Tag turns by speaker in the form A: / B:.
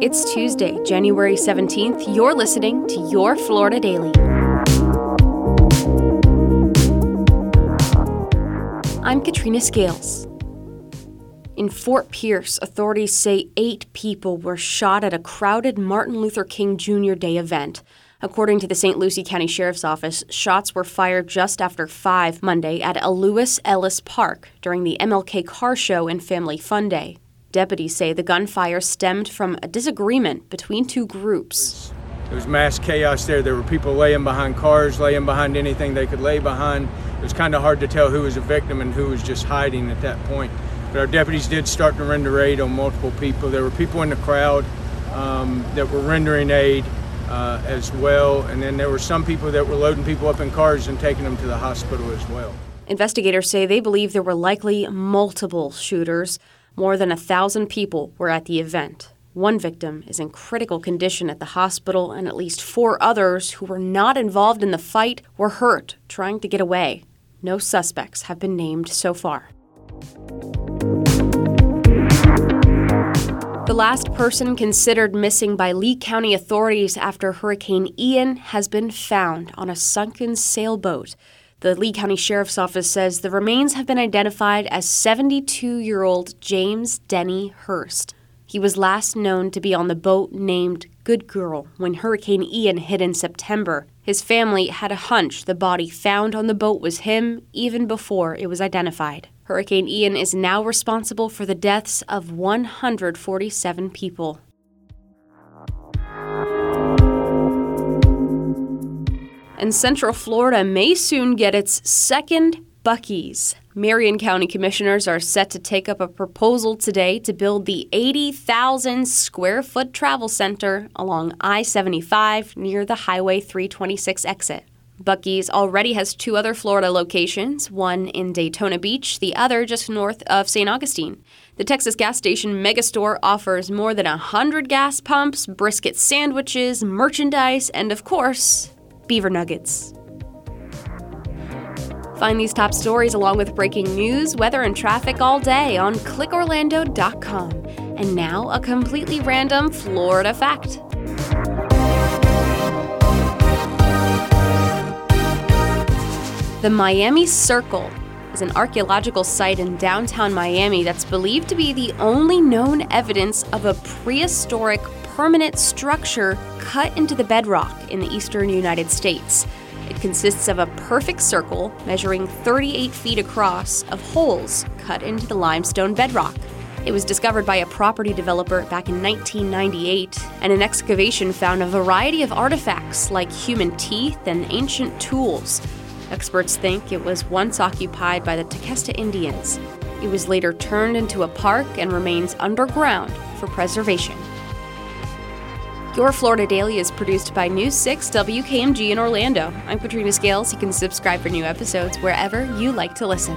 A: It's Tuesday, January 17th. You're listening to Your Florida Daily. I'm Katrina Scales. In Fort Pierce, authorities say eight people were shot at a crowded Martin Luther King Jr. Day event. According to the St. Lucie County Sheriff's Office, shots were fired just after 5 Monday at Ilous Ellis Park during the MLK Car Show and Family Fun Day. Deputies say the gunfire stemmed from a disagreement between two groups.
B: There was mass chaos there. There were people laying behind cars, laying behind anything they could lay behind. It was kind of hard to tell who was a victim and who was just hiding at that point. But our deputies did start to render aid on multiple people. There were people in the crowd um, that were rendering aid uh, as well. And then there were some people that were loading people up in cars and taking them to the hospital as well.
A: Investigators say they believe there were likely multiple shooters. More than a thousand people were at the event. One victim is in critical condition at the hospital, and at least four others who were not involved in the fight were hurt trying to get away. No suspects have been named so far. The last person considered missing by Lee County authorities after Hurricane Ian has been found on a sunken sailboat. The Lee County Sheriff's Office says the remains have been identified as 72 year old James Denny Hurst. He was last known to be on the boat named Good Girl when Hurricane Ian hit in September. His family had a hunch the body found on the boat was him even before it was identified. Hurricane Ian is now responsible for the deaths of 147 people. And Central Florida may soon get its second Buc-ee's. Marion County commissioners are set to take up a proposal today to build the 80,000 square foot travel center along I 75 near the Highway 326 exit. Buc-ee's already has two other Florida locations, one in Daytona Beach, the other just north of St. Augustine. The Texas gas station Megastore offers more than 100 gas pumps, brisket sandwiches, merchandise, and of course, beaver nuggets. Find these top stories along with breaking news, weather, and traffic all day on clickorlando.com. And now, a completely random Florida fact. The Miami Circle is an archaeological site in downtown Miami that's believed to be the only known evidence of a prehistoric permanent structure cut into the bedrock in the eastern United States. It consists of a perfect circle measuring 38 feet across of holes cut into the limestone bedrock. It was discovered by a property developer back in 1998, and an excavation found a variety of artifacts like human teeth and ancient tools. Experts think it was once occupied by the Tequesta Indians. It was later turned into a park and remains underground for preservation. Your Florida Daily is produced by News 6 WKMG in Orlando. I'm Katrina Scales. You can subscribe for new episodes wherever you like to listen.